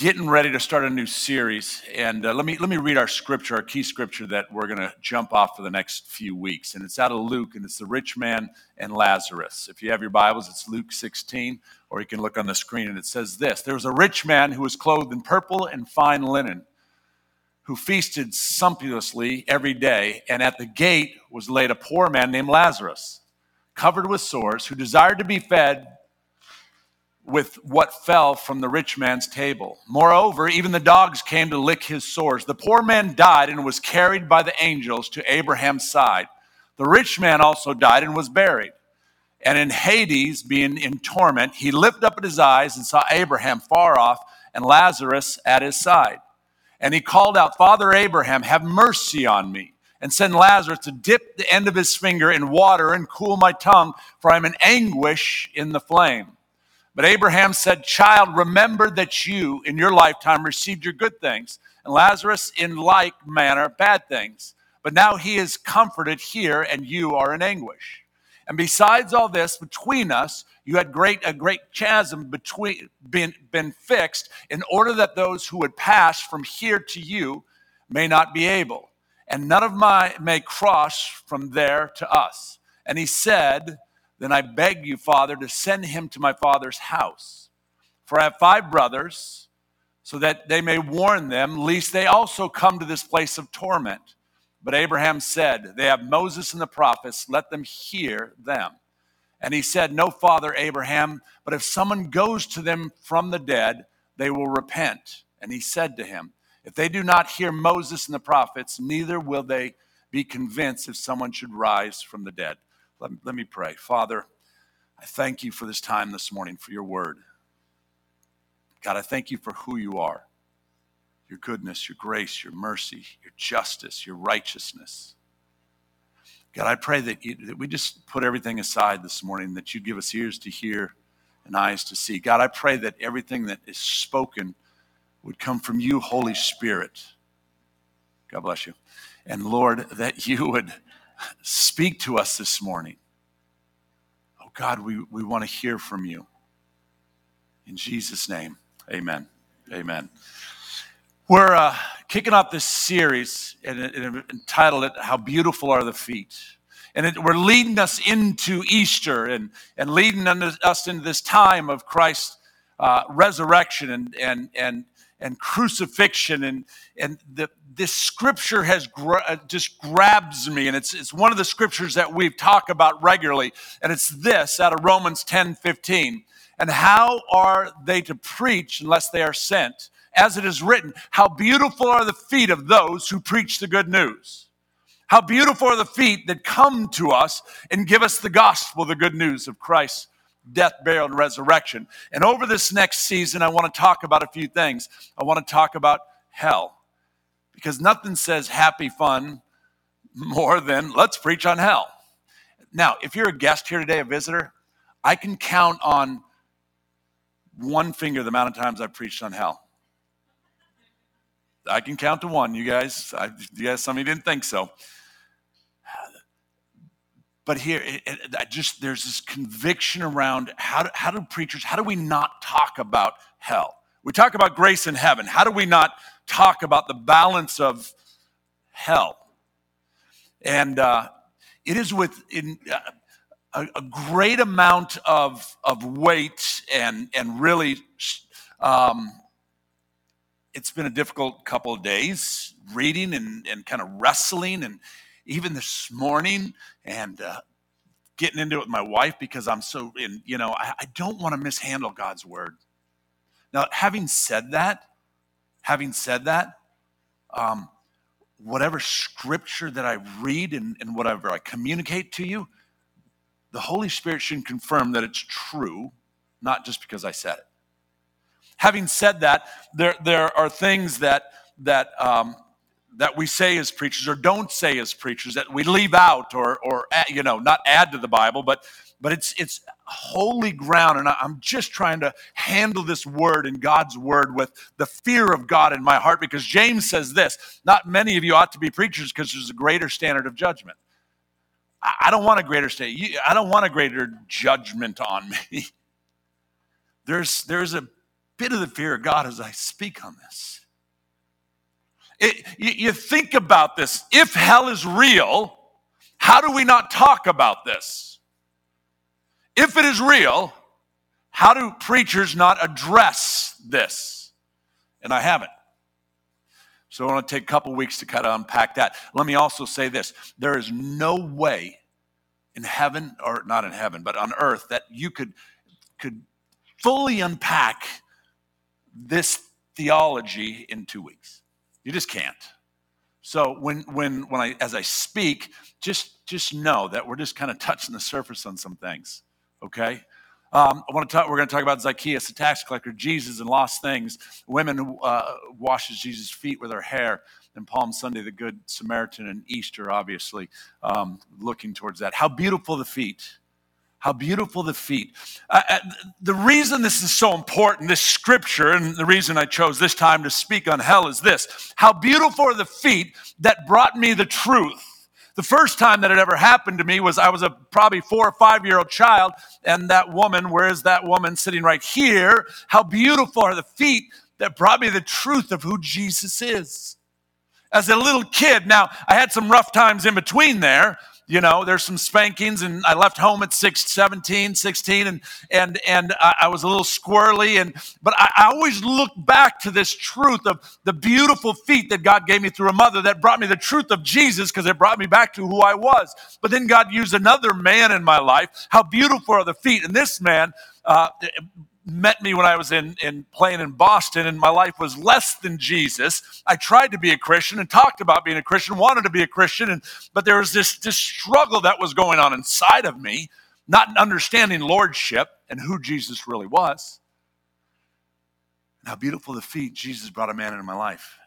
getting ready to start a new series, and uh, let me let me read our scripture, our key scripture that we're going to jump off for the next few weeks, and it's out of Luke, and it's the rich man and Lazarus. If you have your Bibles, it's Luke 16, or you can look on the screen, and it says this: There was a rich man who was clothed in purple and fine linen, who feasted sumptuously every day, and at the gate was laid a poor man named Lazarus, covered with sores, who desired to be fed with what fell from the rich man's table. Moreover, even the dogs came to lick his sores. The poor man died and was carried by the angels to Abraham's side. The rich man also died and was buried. And in Hades, being in torment, he lifted up his eyes and saw Abraham far off and Lazarus at his side. And he called out, Father Abraham, have mercy on me, and send Lazarus to dip the end of his finger in water and cool my tongue, for I am in anguish in the flame. But Abraham said, Child, remember that you in your lifetime received your good things, and Lazarus in like manner bad things. But now he is comforted here, and you are in anguish. And besides all this, between us, you had great a great chasm between been, been fixed in order that those who would pass from here to you may not be able, and none of my may cross from there to us. And he said, then I beg you, Father, to send him to my father's house. For I have five brothers, so that they may warn them, lest they also come to this place of torment. But Abraham said, They have Moses and the prophets, let them hear them. And he said, No, Father Abraham, but if someone goes to them from the dead, they will repent. And he said to him, If they do not hear Moses and the prophets, neither will they be convinced if someone should rise from the dead. Let, let me pray. Father, I thank you for this time this morning, for your word. God, I thank you for who you are your goodness, your grace, your mercy, your justice, your righteousness. God, I pray that, you, that we just put everything aside this morning, that you give us ears to hear and eyes to see. God, I pray that everything that is spoken would come from you, Holy Spirit. God bless you. And Lord, that you would Speak to us this morning. Oh God, we, we want to hear from you. In Jesus' name, amen. Amen. We're uh, kicking off this series and, and entitled it, How Beautiful Are the Feet. And it, we're leading us into Easter and, and leading us into this time of Christ's uh, resurrection and, and, and, and crucifixion and and the, this scripture has gra- uh, just grabs me and it's it's one of the scriptures that we talk about regularly and it's this out of Romans 10 15 and how are they to preach unless they are sent? As it is written how beautiful are the feet of those who preach the good news. How beautiful are the feet that come to us and give us the gospel the good news of Christ death, burial, and resurrection. And over this next season, I want to talk about a few things. I want to talk about hell because nothing says happy fun more than let's preach on hell. Now, if you're a guest here today, a visitor, I can count on one finger the amount of times I've preached on hell. I can count to one, you guys. I, you guys, some of you didn't think so. But here, it, it, I just there's this conviction around how do, how do preachers, how do we not talk about hell? We talk about grace in heaven. How do we not talk about the balance of hell? And uh, it is with in, uh, a, a, great amount of, of weight and, and really, um, it's been a difficult couple of days reading and, and kind of wrestling and even this morning and uh, getting into it with my wife because I'm so, in, you know, I, I don't want to mishandle God's word. Now, having said that, having said that, um, whatever scripture that I read and, and whatever I communicate to you, the Holy Spirit should confirm that it's true, not just because I said it. Having said that, there, there are things that, that um, that we say as preachers or don't say as preachers that we leave out or, or you know, not add to the Bible, but, but it's, it's holy ground. And I'm just trying to handle this word and God's word with the fear of God in my heart because James says this not many of you ought to be preachers because there's a greater standard of judgment. I don't want a greater state. I don't want a greater judgment on me. There's, there's a bit of the fear of God as I speak on this. It, you, you think about this. If hell is real, how do we not talk about this? If it is real, how do preachers not address this? And I haven't. So I want to take a couple weeks to kind of unpack that. Let me also say this there is no way in heaven, or not in heaven, but on earth, that you could, could fully unpack this theology in two weeks. You just can't. So when when when I as I speak, just just know that we're just kind of touching the surface on some things. Okay. Um, I want to talk. We're going to talk about Zacchaeus, the tax collector, Jesus, and lost things. Women uh, washes Jesus' feet with her hair, and Palm Sunday, the Good Samaritan, and Easter, obviously, um, looking towards that. How beautiful the feet! How beautiful the feet. Uh, the reason this is so important, this scripture, and the reason I chose this time to speak on hell is this: How beautiful are the feet that brought me the truth the first time that it ever happened to me was I was a probably four or five year old child, and that woman, where is that woman sitting right here? How beautiful are the feet that brought me the truth of who Jesus is. As a little kid, now I had some rough times in between there, you know there's some spankings and i left home at 6 17 16 and and and i, I was a little squirrely and but I, I, always look back to this truth of the beautiful feet that god gave me through a mother that brought me the truth of jesus because it brought me back to who i was. But then god used another man in my life. How beautiful are the feet. And this man uh, met me when I was in, in playing in Boston and my life was less than Jesus. I tried to be a Christian and talked about being a Christian, wanted to be a Christian, and, but there was this, this struggle that was going on inside of me, not understanding lordship and who Jesus really was. And how beautiful the feet Jesus brought a man into my life.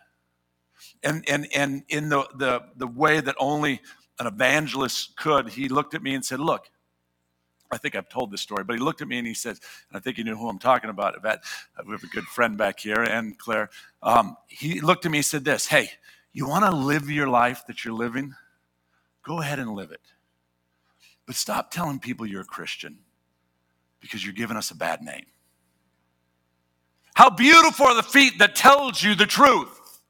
And, and, and in the, the, the way that only an evangelist could, he looked at me and said, Look, I think I've told this story, but he looked at me and he said, and I think he knew who I'm talking about. We have a good friend back here, and Claire. Um, he looked at me and said this Hey, you want to live your life that you're living? Go ahead and live it. But stop telling people you're a Christian because you're giving us a bad name. How beautiful are the feet that tells you the truth,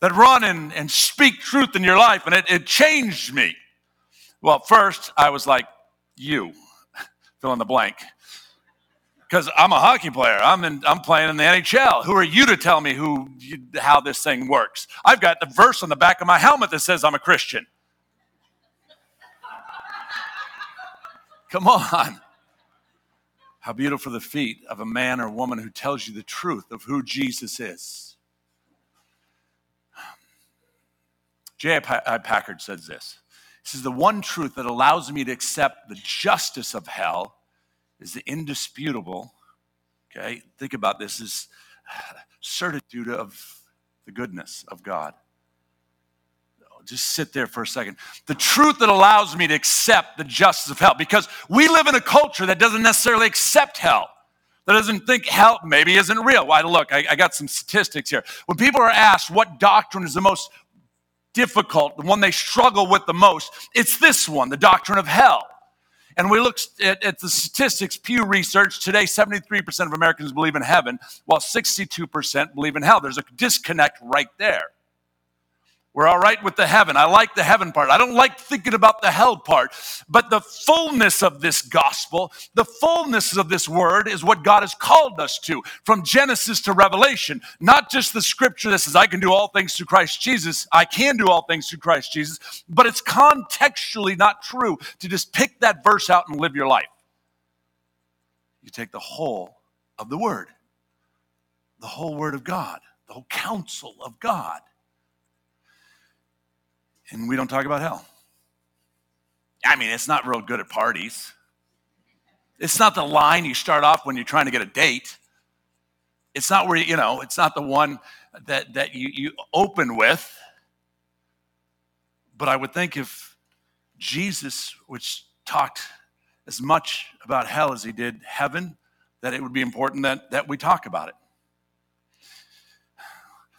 that run and, and speak truth in your life. And it, it changed me. Well, first, I was like, you, fill in the blank. Because I'm a hockey player. I'm, in, I'm playing in the NHL. Who are you to tell me who, how this thing works? I've got the verse on the back of my helmet that says I'm a Christian. Come on. How beautiful the feet of a man or woman who tells you the truth of who Jesus is. J.I. Packer says this this is the one truth that allows me to accept the justice of hell is the indisputable, okay? Think about this is certitude of the goodness of God. Just sit there for a second. The truth that allows me to accept the justice of hell, because we live in a culture that doesn't necessarily accept hell that doesn't think hell maybe isn't real. Why? Look, I, I, got some statistics here. When people are asked what doctrine is the most difficult, the one they struggle with the most, it's this one, the doctrine of hell. And we look at, at, the statistics, Pew Research, today 73% of Americans believe in heaven, while 62% believe in hell. There's a disconnect right there. We're all right with the heaven. I like the heaven part. I don't like thinking about the hell part. But the fullness of this gospel, the fullness of this word is what God has called us to from Genesis to Revelation. Not just the scripture that says, I can do all things through Christ Jesus. I can do all things through Christ Jesus. But it's contextually not true to just pick that verse out and live your life. You take the whole of the word, the whole word of God, the whole counsel of God and we don't talk about hell. I mean, it's not real good at parties. It's not the line you start off when you're trying to get a date. It's not where, you know, it's not the one that, that you, you open with. But I would think if Jesus, which talked as much about hell as he did heaven, that it would be important that, that we talk about it.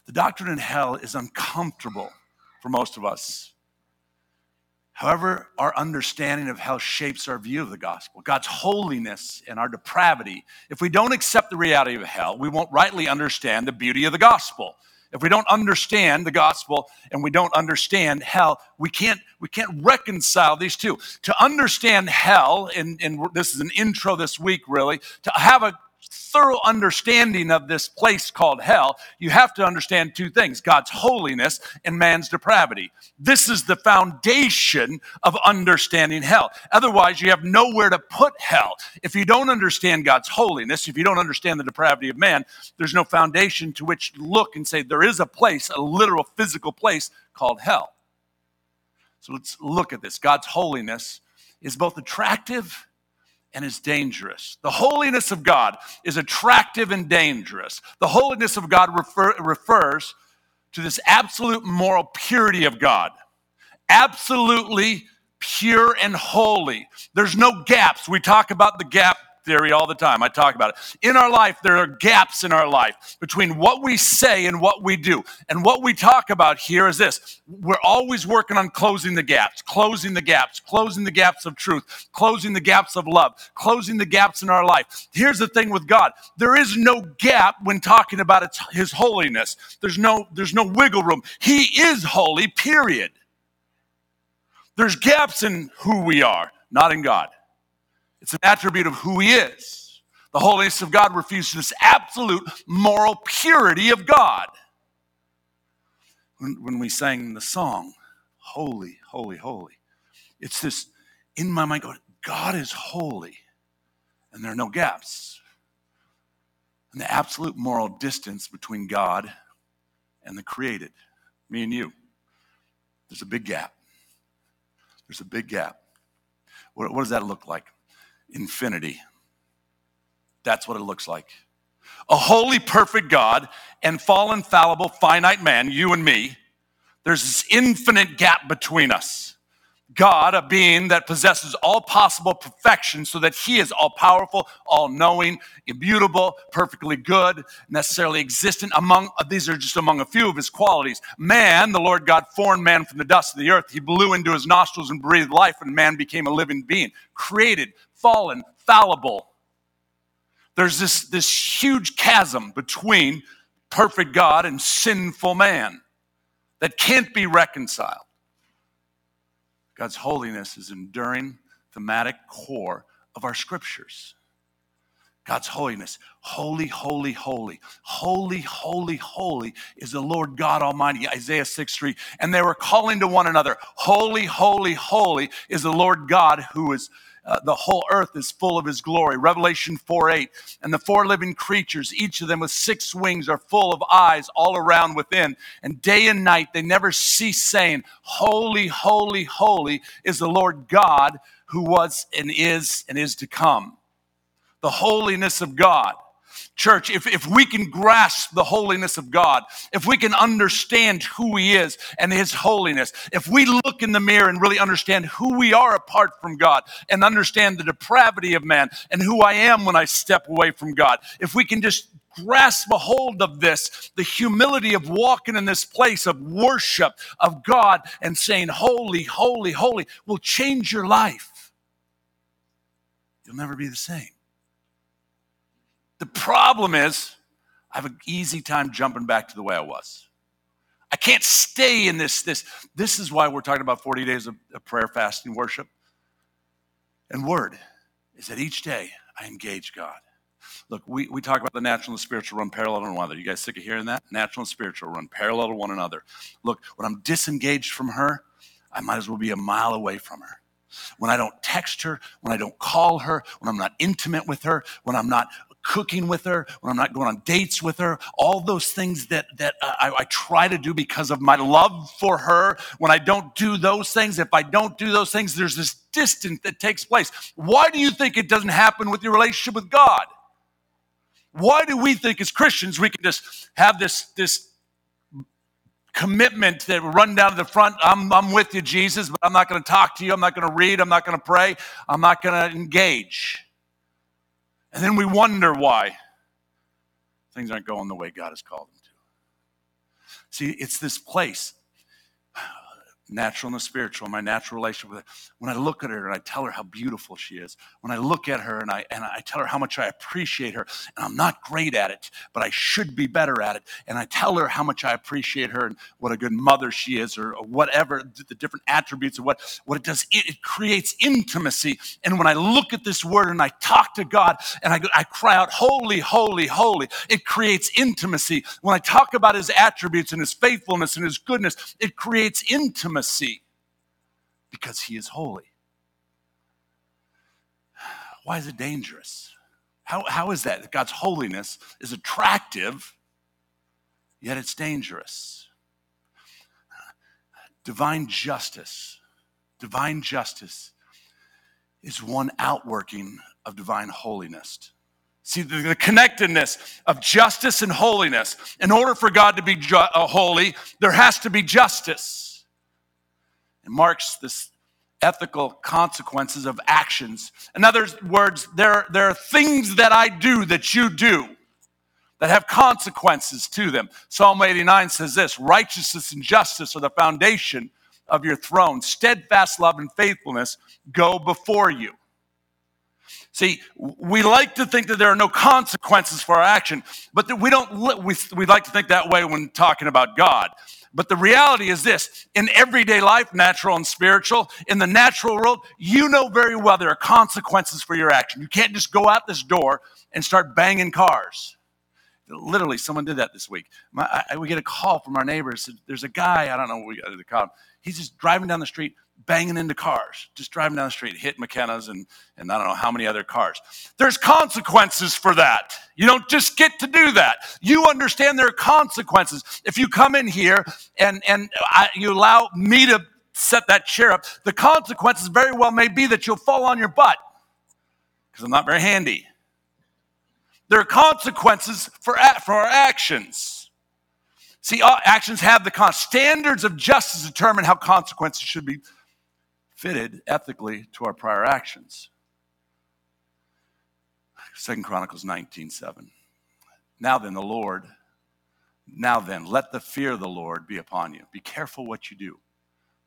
The doctrine in hell is uncomfortable for most of us. However, our understanding of hell shapes our view of the gospel, God's holiness and our depravity. If we don't accept the reality of hell, we won't rightly understand the beauty of the gospel. If we don't understand the gospel and we don't understand hell, we can't we can't reconcile these two. To understand hell, and, and this is an intro this week, really, to have a thorough understanding of this place called hell, you have to understand two things God's holiness and man's depravity. This is the foundation of understanding hell. Otherwise, you have nowhere to put hell. If you don't understand God's holiness, if you don't understand the depravity of man, there's no foundation to which to look and say there is a place, a literal physical place called hell. So let's look at this. God's holiness is both attractive and is dangerous. The holiness of God is attractive and dangerous. The holiness of God refer, refers to this absolute moral purity of God. Absolutely pure and holy. There's no gaps. We talk about the gap theory all the time. I talk about it. In our life, there are gaps in our life between what we say and what we do. And what we talk about here is this we're always working on closing the gaps, closing the gaps, closing the gaps of truth, closing the gaps of love, closing the gaps in our life. Here's the thing with God there is no gap when talking about his holiness, there's no, there's no wiggle room. He is holy, period. There's gaps in who we are, not in God. It's an attribute of who He is. The holiness of God refers to this absolute moral purity of God. When, when we sang the song, Holy, Holy, Holy, it's this in my mind going, God is holy, and there are no gaps. And the absolute moral distance between God and the created, me and you, there's a big gap. There's a big gap. What, what does that look like? Infinity. That's what it looks like. A holy, perfect God and fallen, fallible, finite man, you and me, there's this infinite gap between us. God, a being that possesses all possible perfection so that he is all powerful, all knowing, immutable, perfectly good, necessarily existent. Among these are just among a few of his qualities. Man, the Lord God formed man from the dust of the earth. He blew into his nostrils and breathed life, and man became a living being, created, fallen, fallible. There's this, this huge chasm between perfect God and sinful man that can't be reconciled. God's holiness is enduring thematic core of our scriptures. God's holiness. Holy, holy, holy. Holy, holy, holy is the Lord God Almighty. Isaiah 6 3. And they were calling to one another, Holy, holy, holy is the Lord God who is uh, the whole earth is full of his glory. Revelation 4 8. And the four living creatures, each of them with six wings, are full of eyes all around within. And day and night they never cease saying, Holy, holy, holy is the Lord God who was and is and is to come. The holiness of God. Church, if, if we can grasp the holiness of God, if we can understand who He is and His holiness, if we look in the mirror and really understand who we are apart from God and understand the depravity of man and who I am when I step away from God, if we can just grasp a hold of this, the humility of walking in this place of worship of God and saying, Holy, holy, holy, will change your life. You'll never be the same. The problem is, I have an easy time jumping back to the way I was. I can't stay in this. This, this is why we're talking about 40 days of, of prayer, fasting, worship, and word, is that each day I engage God. Look, we, we talk about the natural and spiritual run parallel to one another. You guys sick of hearing that? Natural and spiritual run parallel to one another. Look, when I'm disengaged from her, I might as well be a mile away from her. When I don't text her, when I don't call her, when I'm not intimate with her, when I'm not cooking with her, when I'm not going on dates with her, all those things that, that uh, I, I, try to do because of my love for her. When I don't do those things, if I don't do those things, there's this distance that takes place. Why do you think it doesn't happen with your relationship with God? Why do we think as Christians we can just have this, this commitment that run down to the front? I'm, I'm with you, Jesus, but I'm not going to talk to you. I'm not going to read. I'm not going to pray. I'm not going to engage. And then we wonder why things aren't going the way God has called them to. See, it's this place. natural and the spiritual, my natural relationship with her. When I look at her and I tell her how beautiful she is, when I look at her and I, and I tell her how much I appreciate her, and I'm not great at it, but I should be better at it, and I tell her how much I appreciate her and what a good mother she is, or, whatever, the different attributes of what, what it does, it, it, creates intimacy. And when I look at this word and I talk to God and I, I cry out, Holy, holy, holy, it creates intimacy. When I talk about his attributes and his faithfulness and his goodness, it creates intimacy because he is holy. Why is it dangerous? How, how is that? God's holiness is attractive, yet it's dangerous. Divine justice, divine justice is one outworking of divine holiness. See, the, the, connectedness of justice and holiness. In order for God to be ju- uh, holy, there has to be justice. It marks this ethical consequences of actions. In other words, there, there are things that I do that you do that have consequences to them. Psalm 89 says this righteousness and justice are the foundation of your throne. Steadfast love and faithfulness go before you. See, we like to think that there are no consequences for our action, but that we don't, we, we like to think that way when talking about God. But the reality is this in everyday life, natural and spiritual, in the natural world, you know very well there are consequences for your action. You can't just go out this door and start banging cars. Literally, someone did that this week. My, I, we get a call from our neighbors. There's a guy, I don't know what we got to call him. He's just driving down the street, banging into cars, just driving down the street, hit McKenna's and, and I don't know how many other cars. There's consequences for that. You don't just get to do that. You understand there are consequences. If you come in here and, and I, you allow me to set that chair up, the consequences very well may be that you'll fall on your butt because I'm not very handy. There are consequences for, for our actions. See, actions have the con- standards of justice determine how consequences should be fitted ethically to our prior actions. Second Chronicles 19 7. Now then, the Lord, now then, let the fear of the Lord be upon you. Be careful what you do,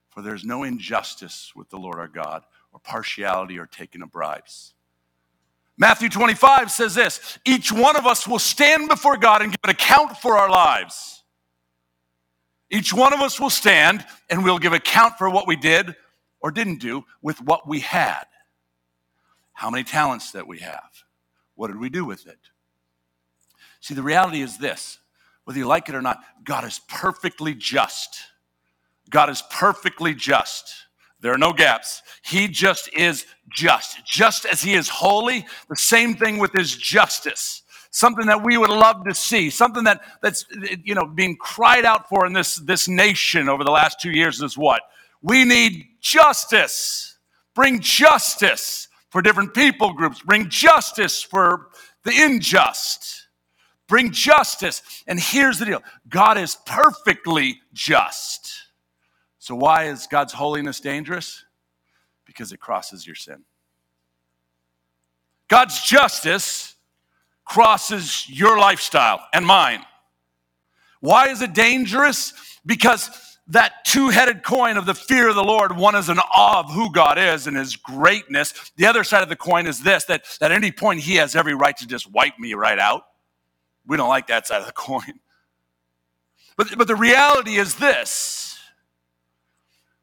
for there's no injustice with the Lord our God, or partiality or taking of bribes. Matthew 25 says this each one of us will stand before God and give an account for our lives. Each one of us will stand and we'll give account for what we did or didn't do with what we had. How many talents that we have? What did we do with it? See, the reality is this whether you like it or not, God is perfectly just. God is perfectly just. There are no gaps. He just is just. Just as He is holy, the same thing with His justice. Something that we would love to see, something that, that's you know being cried out for in this, this nation over the last two years is what? We need justice. Bring justice for different people groups. Bring justice for the unjust. Bring justice. And here's the deal God is perfectly just. So, why is God's holiness dangerous? Because it crosses your sin. God's justice crosses your lifestyle and mine. Why is it dangerous? Because that two headed coin of the fear of the Lord. One is an awe of who God is and his greatness. The other side of the coin is this that, at any point he has every right to just wipe me right out. We don't like that side of the coin. But, but the reality is this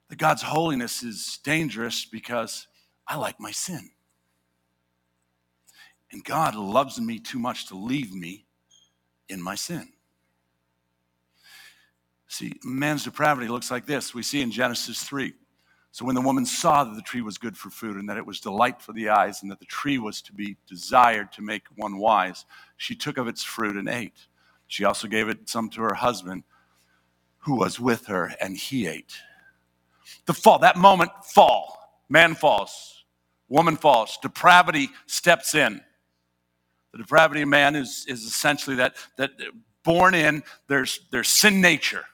that God's holiness is dangerous because I like my sin. And God loves me too much to leave me in my sin. See, man's depravity looks like this. We see in Genesis 3. So when the woman saw that the tree was good for food and that it was delight for the eyes and that the tree was to be desired to make one wise, she took of its fruit and ate. She also gave it some to her husband who was with her and he ate. The fall, that moment, fall. Man falls, woman falls, depravity steps in. The depravity of man is, is essentially that, that born in, there's, there's sin nature.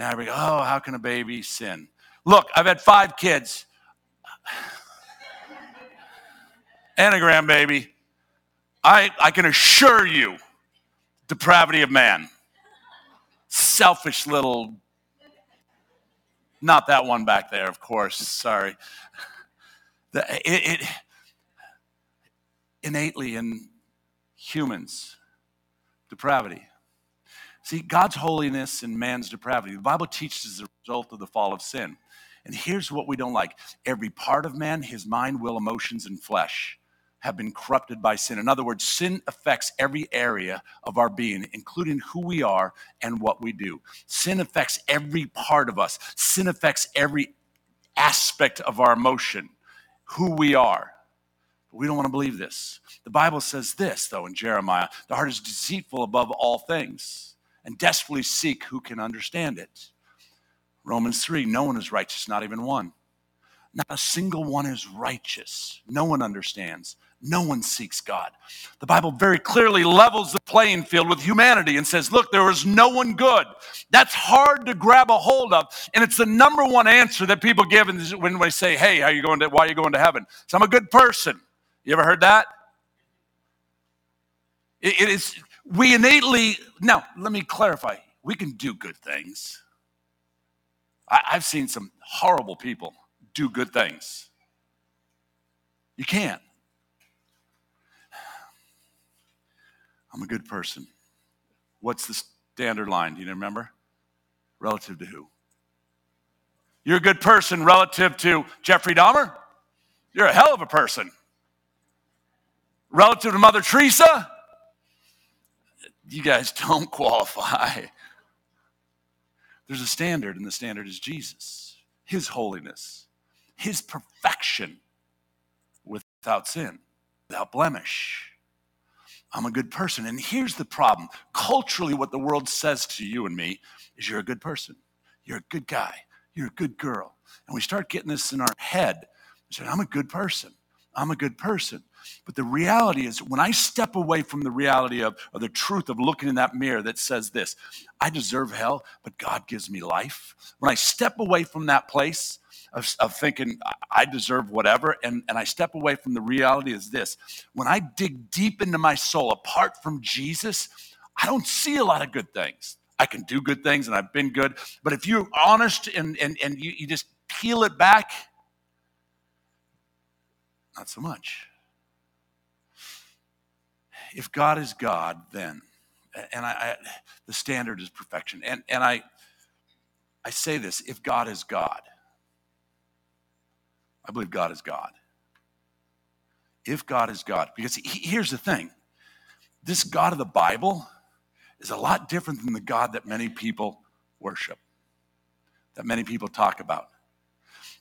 Now we go, oh, how can a baby sin? Look, I've had five kids. and Anagram, baby. I, I can assure you, depravity of man. Selfish little Not that one back there, of course. Sorry. The, it, it innately in humans, depravity. See, God's holiness and man's depravity. The Bible teaches the result of the fall of sin. And here's what we don't like every part of man, his mind, will, emotions, and flesh have been corrupted by sin. In other words, sin affects every area of our being, including who we are and what we do. Sin affects every part of us, sin affects every aspect of our emotion, who we are. We don't want to believe this. The Bible says this, though, in Jeremiah the heart is deceitful above all things and desperately seek who can understand it. Romans 3 no one is righteous, not even one. Not a single one is righteous. No one understands. No one seeks God. The Bible very clearly levels the playing field with humanity and says, look, there is no one good. That's hard to grab a hold of. And it's the number one answer that people give when they say, hey, are you going to, why are you going to heaven? So I'm a good person. You ever heard that? it is, we innately, now, let me clarify. We can do good things. I, I've seen some horrible people do good things. You can't. I'm a good person. What's the standard line? Do you remember? Relative to who? You're a good person relative to Jeffrey Dahmer? You're a hell of a person. Relative to Mother Teresa? You guys don't qualify. There's a standard, and the standard is Jesus, His holiness, His perfection without sin, without blemish. I'm a good person. And here's the problem culturally, what the world says to you and me is you're a good person, you're a good guy, you're a good girl. And we start getting this in our head. We say, I'm a good person. I'm a good person. But the reality is, when I step away from the reality of, of the truth of looking in that mirror that says this, I deserve hell, but God gives me life. When I step away from that place of, of thinking I deserve whatever, and, and I step away from the reality is this when I dig deep into my soul, apart from Jesus, I don't see a lot of good things. I can do good things and I've been good, but if you're honest and, and, and you, you just peel it back, not so much. If God is God, then, and I, I, the standard is perfection. And, and I, I say this if God is God, I believe God is God. If God is God, because he, here's the thing this God of the Bible is a lot different than the God that many people worship, that many people talk about.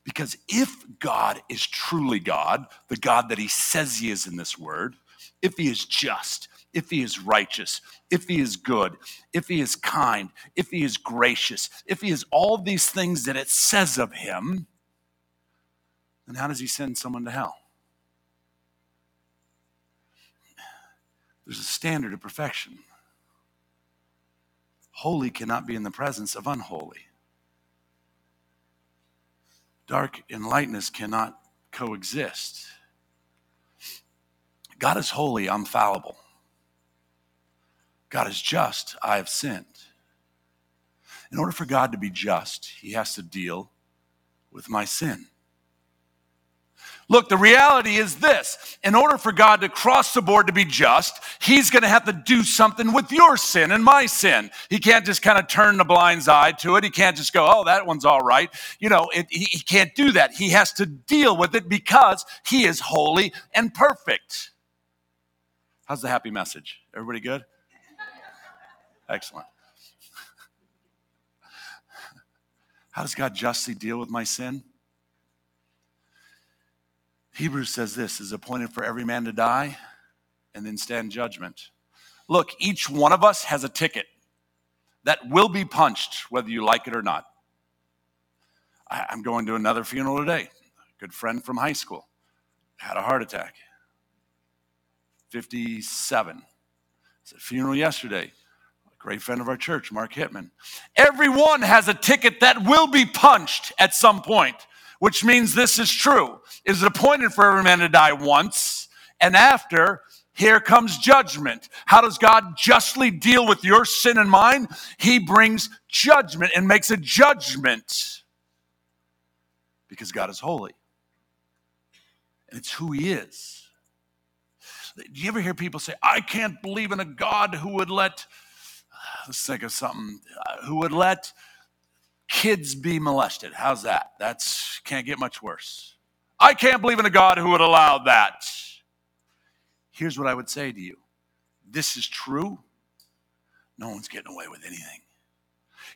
Because if God is truly God, the God that he says he is in this word, if he is just, if he is righteous, if he is good, if he is kind, if he is gracious, if he is all these things that it says of him, then how does he send someone to hell? There's a standard of perfection. Holy cannot be in the presence of unholy. Dark and lightness cannot coexist. God is holy, I'm fallible. God is just, I have sinned. In order for God to be just, he has to deal with my sin. Look, the reality is this in order for God to cross the board to be just, He's going to have to do something with your sin and my sin. He can't just kind of turn the blind eye to it. He can't just go, oh, that one's all right. You know, it, he, he can't do that. He has to deal with it because He is holy and perfect. How's the happy message? Everybody good? Excellent. How does God justly deal with my sin? Hebrews says this is appointed for every man to die and then stand judgment. Look, each one of us has a ticket that will be punched, whether you like it or not. I, am going to another funeral today. A good friend from high school had a heart attack. 57. It's a funeral yesterday. A great friend of our church, Mark Hitman. Everyone has a ticket that will be punched at some point which means this is true. It is appointed for every man to die once, and after, here comes judgment. How does God justly deal with your sin and mine? He brings judgment and makes a judgment because God is holy. And it's who He is. Do you ever hear people say, I can't believe in a God who would let, let's think of something, uh, who would let kids be molested? How's that? That's can't get much worse. I can't believe in a God who would allow that. Here's what I would say to you this is true. No one's getting away with anything.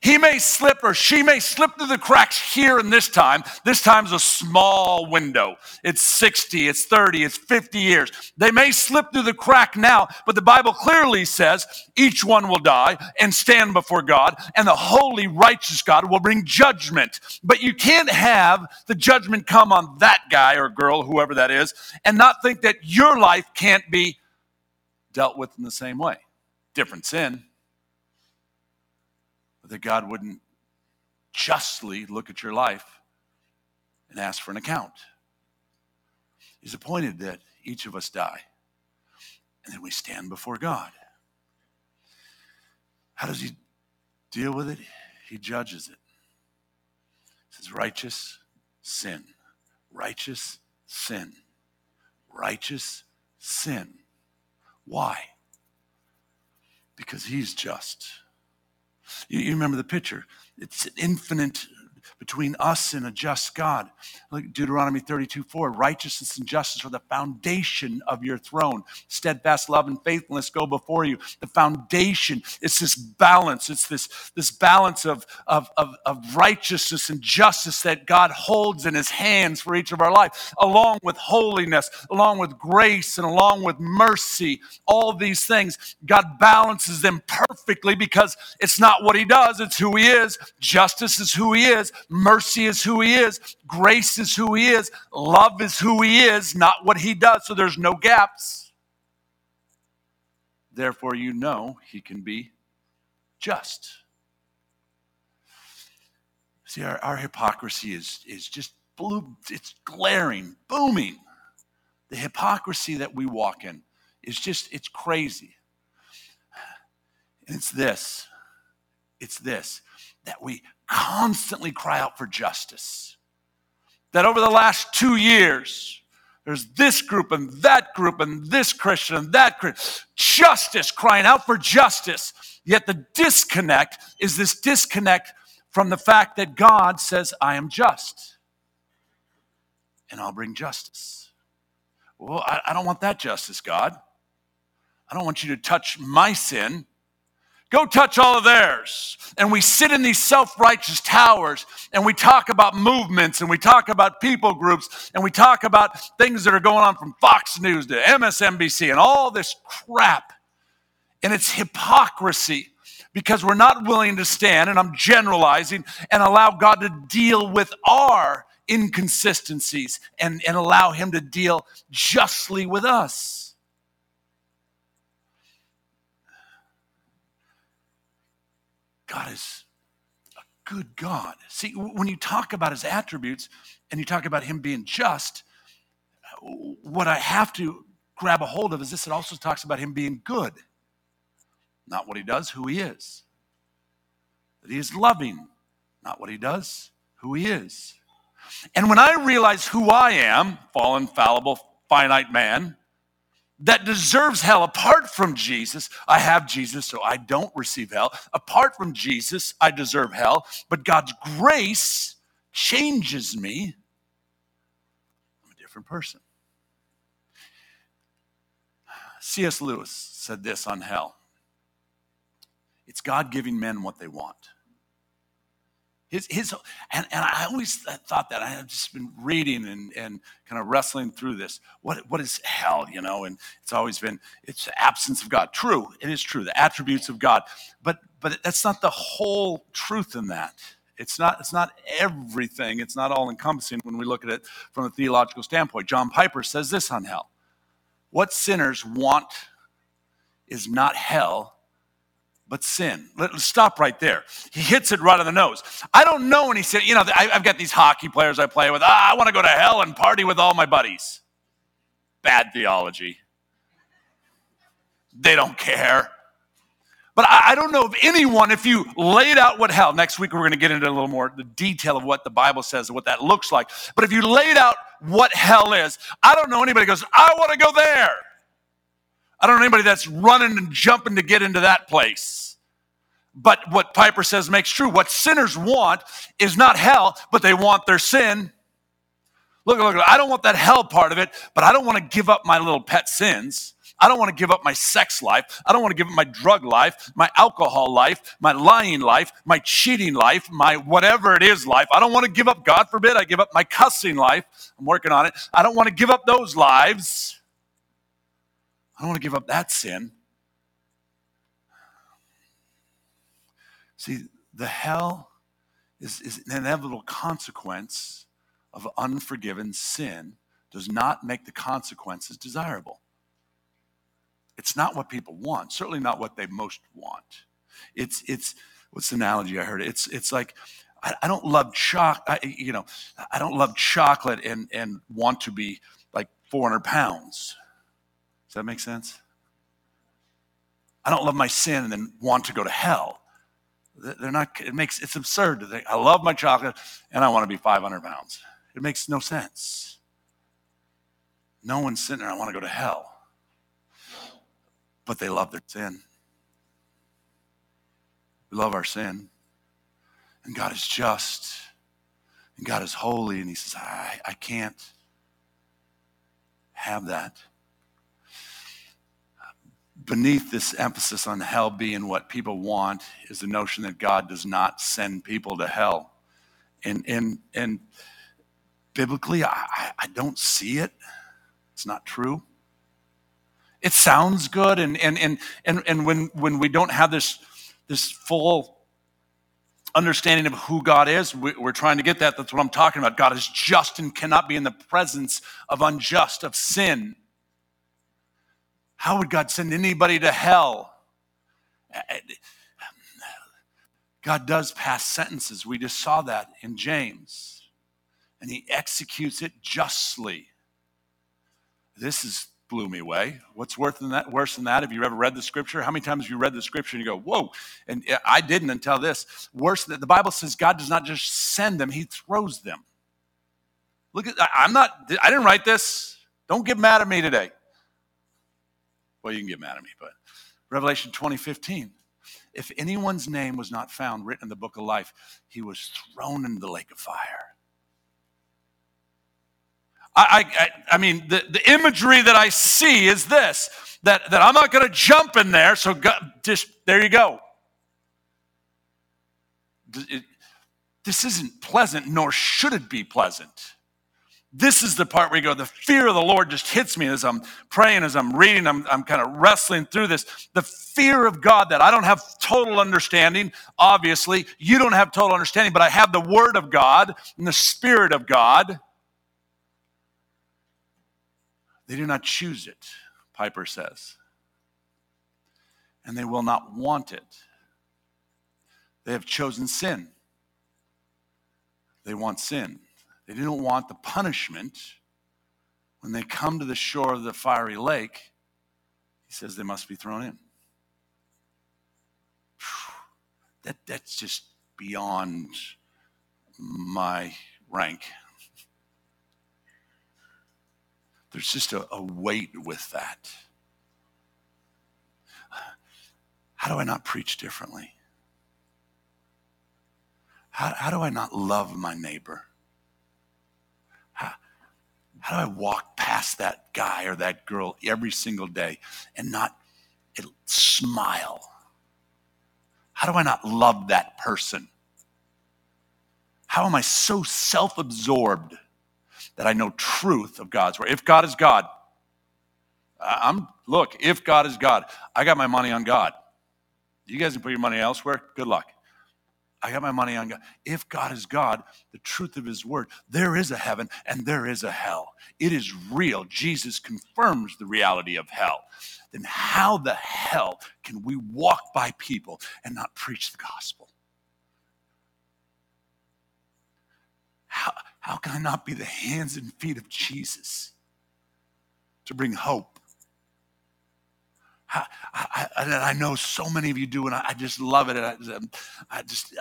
He may slip or she may slip through the cracks here and this time. This time's a small window. It's 60, it's 30, it's 50 years. They may slip through the crack now, but the Bible clearly says each one will die and stand before God, and the holy, righteous God will bring judgment. But you can't have the judgment come on that guy or girl, whoever that is, and not think that your life can't be dealt with in the same way. Different sin that God wouldn't justly look at your life and ask for an account. He's appointed that each of us die, and then we stand before God. How does He deal with it? He judges it. He says, righteous sin, righteous sin, righteous sin. Why? Because He's just. You, you remember the picture. It's an infinite between us and a just God. Like Deuteronomy 32 4, righteousness and justice are the foundation of your throne. Steadfast love and faithfulness go before you. The foundation, it's this balance, it's this, this balance of, of, of, of righteousness and justice that God holds in his hands for each of our life, along with holiness, along with grace, and along with mercy. All these things, God balances them perfectly because it's not what he does, it's who he is. Justice is who he is Mercy is who He is. Grace is who He is. Love is who He is, not what He does. So there's no gaps. Therefore, you know He can be just. See, our, our hypocrisy is, is just blue, it's glaring, booming. The hypocrisy that we walk in is just, it's crazy. And it's this it's this that we constantly cry out for justice. That over the last two years, there's this group and that group and this Christian and that Christian. Justice, crying out for justice. Yet the disconnect is this disconnect from the fact that God says, I am just and I'll bring justice. Well, I, I don't want that justice, God. I don't want you to touch my sin. Go touch all of theirs. And we sit in these self righteous towers and we talk about movements and we talk about people groups and we talk about things that are going on from Fox News to MSNBC and all this crap. And it's hypocrisy because we're not willing to stand, and I'm generalizing, and allow God to deal with our inconsistencies and, and allow Him to deal justly with us. God is a good God. See, when you talk about his attributes and you talk about him being just, what I have to grab a hold of is this it also talks about him being good. Not what he does, who he is. That he is loving, not what he does, who he is. And when I realize who I am, fallen, fallible, finite man, that deserves hell apart from Jesus. I have Jesus, so I don't receive hell. Apart from Jesus, I deserve hell. But God's grace changes me. I'm a different person. C.S. Lewis said this on hell it's God giving men what they want. His, his, and, and I always thought that I have just been reading and, and kind of wrestling through this. What, what is hell, you know? And it's always been, it's the absence of God. True, it is true, the attributes of God. But, but that's not the whole truth in that. It's not, it's not everything. It's not all encompassing when we look at it from a theological standpoint. John Piper says this on hell. What sinners want is not hell, but sin. Let's stop right there. He hits it right on the nose. I don't know when he said, you know, I've got these hockey players I play with. Ah, I want to go to hell and party with all my buddies. Bad theology. They don't care. But I, I don't know of anyone, if you laid out what hell, next week we're going to get into a little more the detail of what the Bible says and what that looks like. But if you laid out what hell is, I don't know anybody goes, I want to go there. I don't know anybody that's running and jumping to get into that place. But what Piper says makes true. What sinners want is not hell, but they want their sin. Look, look, look, I don't want that hell part of it, but I don't want to give up my little pet sins. I don't want to give up my sex life. I don't want to give up my drug life, my alcohol life, my lying life, my cheating life, my whatever it is life. I don't want to give up, God forbid, I give up my cussing life. I'm working on it. I don't want to give up those lives. I don't want to give up that sin. See, the hell is, is an inevitable consequence of unforgiven sin does not make the consequences desirable. It's not what people want, certainly not what they most want. It's, it's what's the analogy I heard? It's, it's like, I, I don't love chocolate, you know, I don't love chocolate and, and want to be like 400 pounds. Does that make sense? I don't love my sin and then want to go to hell. They're not, it makes, it's absurd to think, I love my chocolate and I want to be 500 pounds. It makes no sense. No one's sitting there, I want to go to hell but they love their sin. We love our sin. And God is just. And God is holy. And He says, I, I can't have that. Beneath this emphasis on hell being what people want is the notion that God does not send people to hell. And, and, and biblically, I, I don't see it. It's not true it sounds good and and and and, and when when we don't have this this full understanding of who God is, we, are trying to get that. That's what I'm talking about. God is just and cannot be in the presence of unjust, of sin. How would God send anybody to hell? God does pass sentences. We just saw that in James. And he executes it justly. This is blew me away. What's worse than that? Worse than that? Have you ever read the scripture? How many times have you read the scripture and you go, "Whoa!" And uh, I didn't until this. Worse that the Bible says God does not just send them; He throws them. Look at I'm not. I didn't write this. Don't get mad at me today. Well, you can get mad at me, but Revelation 20, 15. If anyone's name was not found written in the book of life, he was thrown into the lake of fire. I, I, I mean, the, the imagery that I see is this that, that I'm not going to jump in there, so God, just there you go. This isn't pleasant, nor should it be pleasant. This is the part where you go, the fear of the Lord just hits me as I'm praying, as I'm reading, I'm, I'm kind of wrestling through this. The fear of God that I don't have total understanding, obviously. You don't have total understanding, but I have the Word of God and the Spirit of God. They do not choose it, Piper says. And they will not want it. They have chosen sin. They want sin. They didn't want the punishment. When they come to the shore of the fiery lake, he says they must be thrown in. That, that's just beyond my rank. There's just a, a weight with that. How do I not preach differently? How, how do I not love my neighbor? How, do I walk past that guy or that girl every single day and not smile? How do I not love that person? How am I so self absorbed that I know truth of God's word. If God is God, I'm look, if God is God, I got my money on God. You guys can put your money elsewhere. Good luck. I got my money on God. If God is God, the truth of his word, there is a heaven and there is a hell. It is real. Jesus confirms the reality of hell. Then how the hell can we walk by people and not preach the gospel? How, how can I not be the hands and feet of Jesus to bring hope? I, I, I, know so many of you do, and I, I just love it. And I, just,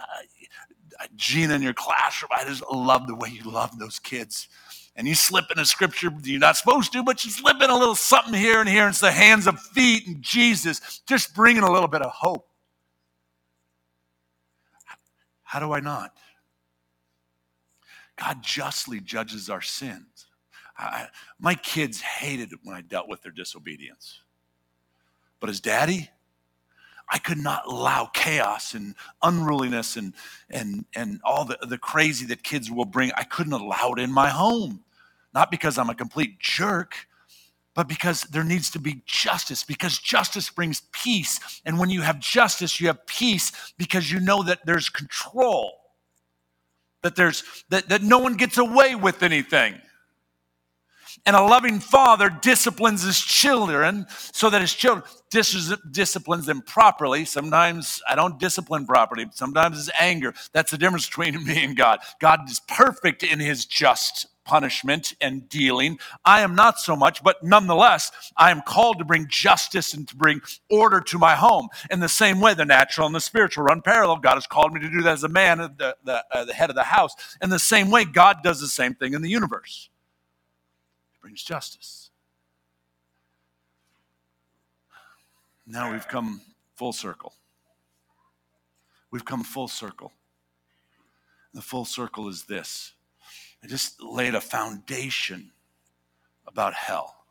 Gina in your classroom, I just love the way you love those kids. And you slip in a scripture you're not supposed to, but you slip in a little something here and here. And it's the hands of feet and Jesus, just bringing a little bit of hope. How do I not? God justly judges our sins. I, my kids hated when I dealt with their disobedience. But as daddy, I could not allow chaos and unruliness and, and, and all the, the crazy that kids will bring. I couldn't allow it in my home. Not because I'm a complete jerk, but because there needs to be justice, because justice brings peace. And when you have justice, you have peace because you know that there's control, that, there's, that, that no one gets away with anything. And a loving father disciplines his children so that his children dis- disciplines them properly. Sometimes I don't discipline properly. Sometimes it's anger. That's the difference between me and God. God is perfect in his just punishment and dealing. I am not so much, but nonetheless, I am called to bring justice and to bring order to my home. In the same way, the natural and the spiritual run parallel. God has called me to do that as a man, the, the, uh, the head of the house. In the same way, God does the same thing in the universe. Brings justice. Now we've come full circle. We've come full circle. The full circle is this I just laid a foundation about hell.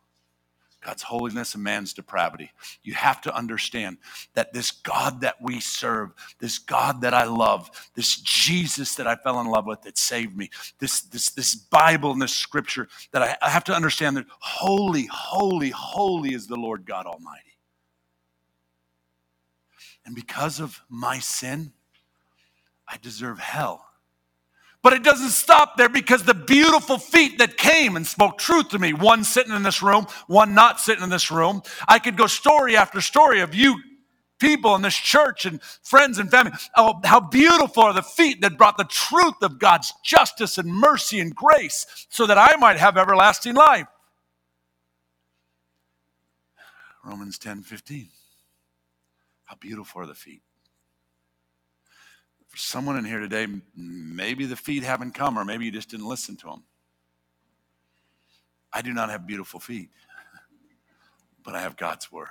God's holiness and man's depravity. You have to understand that this God that we serve, this God that I love, this Jesus that I fell in love with that saved me, this, this, this Bible and this scripture that I, I have to understand that holy, holy, holy is the Lord God Almighty. And because of my sin, I deserve hell. But it doesn't stop there because the beautiful feet that came and spoke truth to me, one sitting in this room, one not sitting in this room, I could go story after story of you people in this church and friends and family. Oh, how beautiful are the feet that brought the truth of God's justice and mercy and grace so that I might have everlasting life. Romans 10 15. How beautiful are the feet for someone in here today, maybe the feet haven't come, or maybe you just didn't listen to them. I do not have beautiful feet, but I have God's word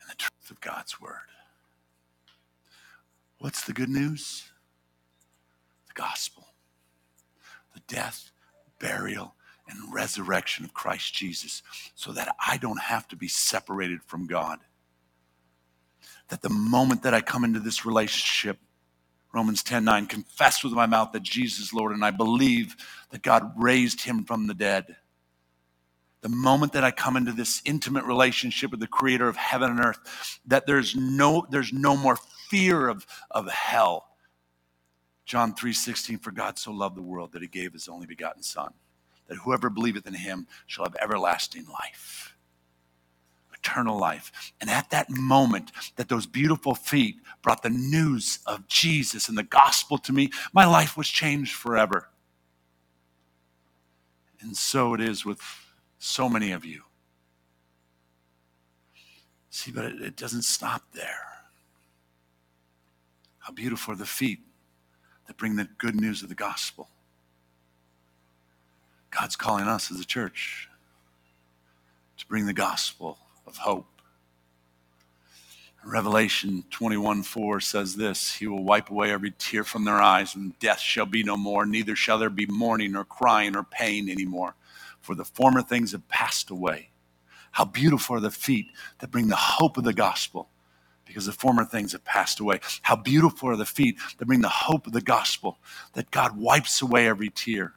and the truth of God's word. What's the good news? The gospel, the death, burial, and resurrection of Christ Jesus, so that I don't have to be separated from God that the moment that I come into this relationship, Romans 10 9, confess with my mouth that Jesus is Lord, and I believe that God raised him from the dead. The moment that I come into this intimate relationship with the creator of heaven and earth, that there's no, there's no more fear of, of hell. John 3 16, for God so loved the world that he gave his only begotten Son, that whoever believeth in him shall have everlasting life eternal life. And at that moment that those beautiful feet brought the news of Jesus and the gospel to me, my life was changed forever. And so it is with so many of you. See, but it, it doesn't stop there. How beautiful are the feet that bring the good news of the gospel. God's calling us as a church to bring the gospel of hope. Revelation 21 4 says this He will wipe away every tear from their eyes, and death shall be no more, neither shall there be mourning or crying or pain anymore, for the former things have passed away. How beautiful are the feet that bring the hope of the gospel, because the former things have passed away. How beautiful are the feet that bring the hope of the gospel, that God wipes away every tear.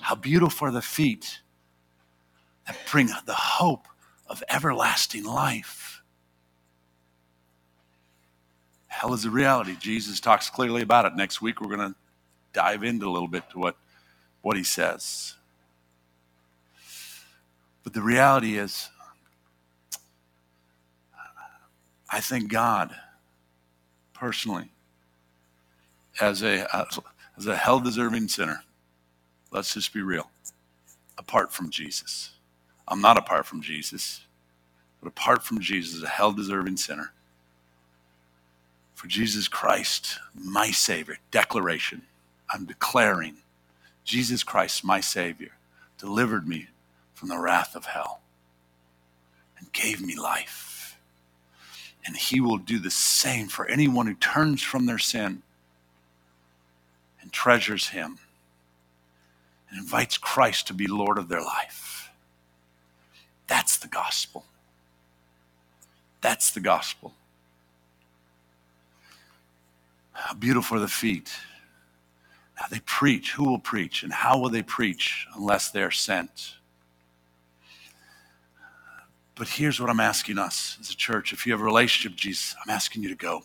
How beautiful are the feet that bring the hope of everlasting life. Hell is a reality. Jesus talks clearly about it. Next week, we're going to dive into a little bit to what, what he says. But the reality is, I think God, personally, as a, as a hell deserving sinner, let's just be real, apart from Jesus I'm not apart from Jesus. but apart from Jesus, a hell deserving sinner. For Jesus Christ, my Savior, declaration. I'm declaring Jesus Christ, my Savior, delivered me from the wrath of hell and gave me life. And He will do the same for anyone who turns from their sin and treasures Him and invites Christ to be Lord of their life. That's the gospel. That's the gospel. How beautiful are the feet. Now they preach. Who will preach? And how will they preach unless they're sent? But here's what I'm asking us as a church. If you have a relationship with Jesus, I'm asking you to go.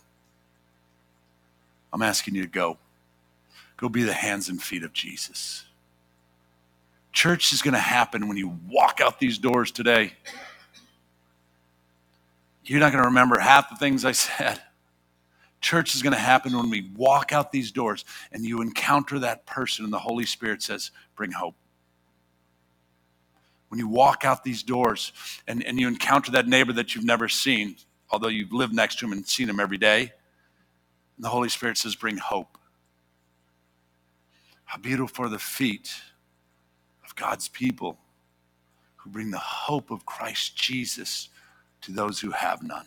I'm asking you to go. Go be the hands and feet of Jesus. Church is going to happen when you walk out these doors today. You're not going to remember half the things I said. Church is going to happen when we walk out these doors and you encounter that person and the Holy Spirit says, Bring hope. When you walk out these doors and, and you encounter that neighbor that you've never seen, although you've lived next to him and seen him every day, and the Holy Spirit says, Bring hope. How beautiful are the feet God's people who bring the hope of Christ Jesus to those who have none.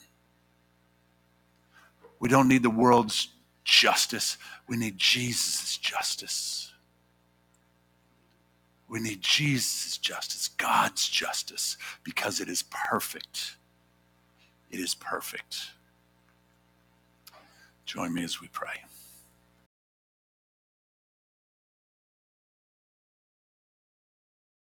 We don't need the world's justice. We need Jesus' justice. We need Jesus' justice, God's justice, because it is perfect. It is perfect. Join me as we pray.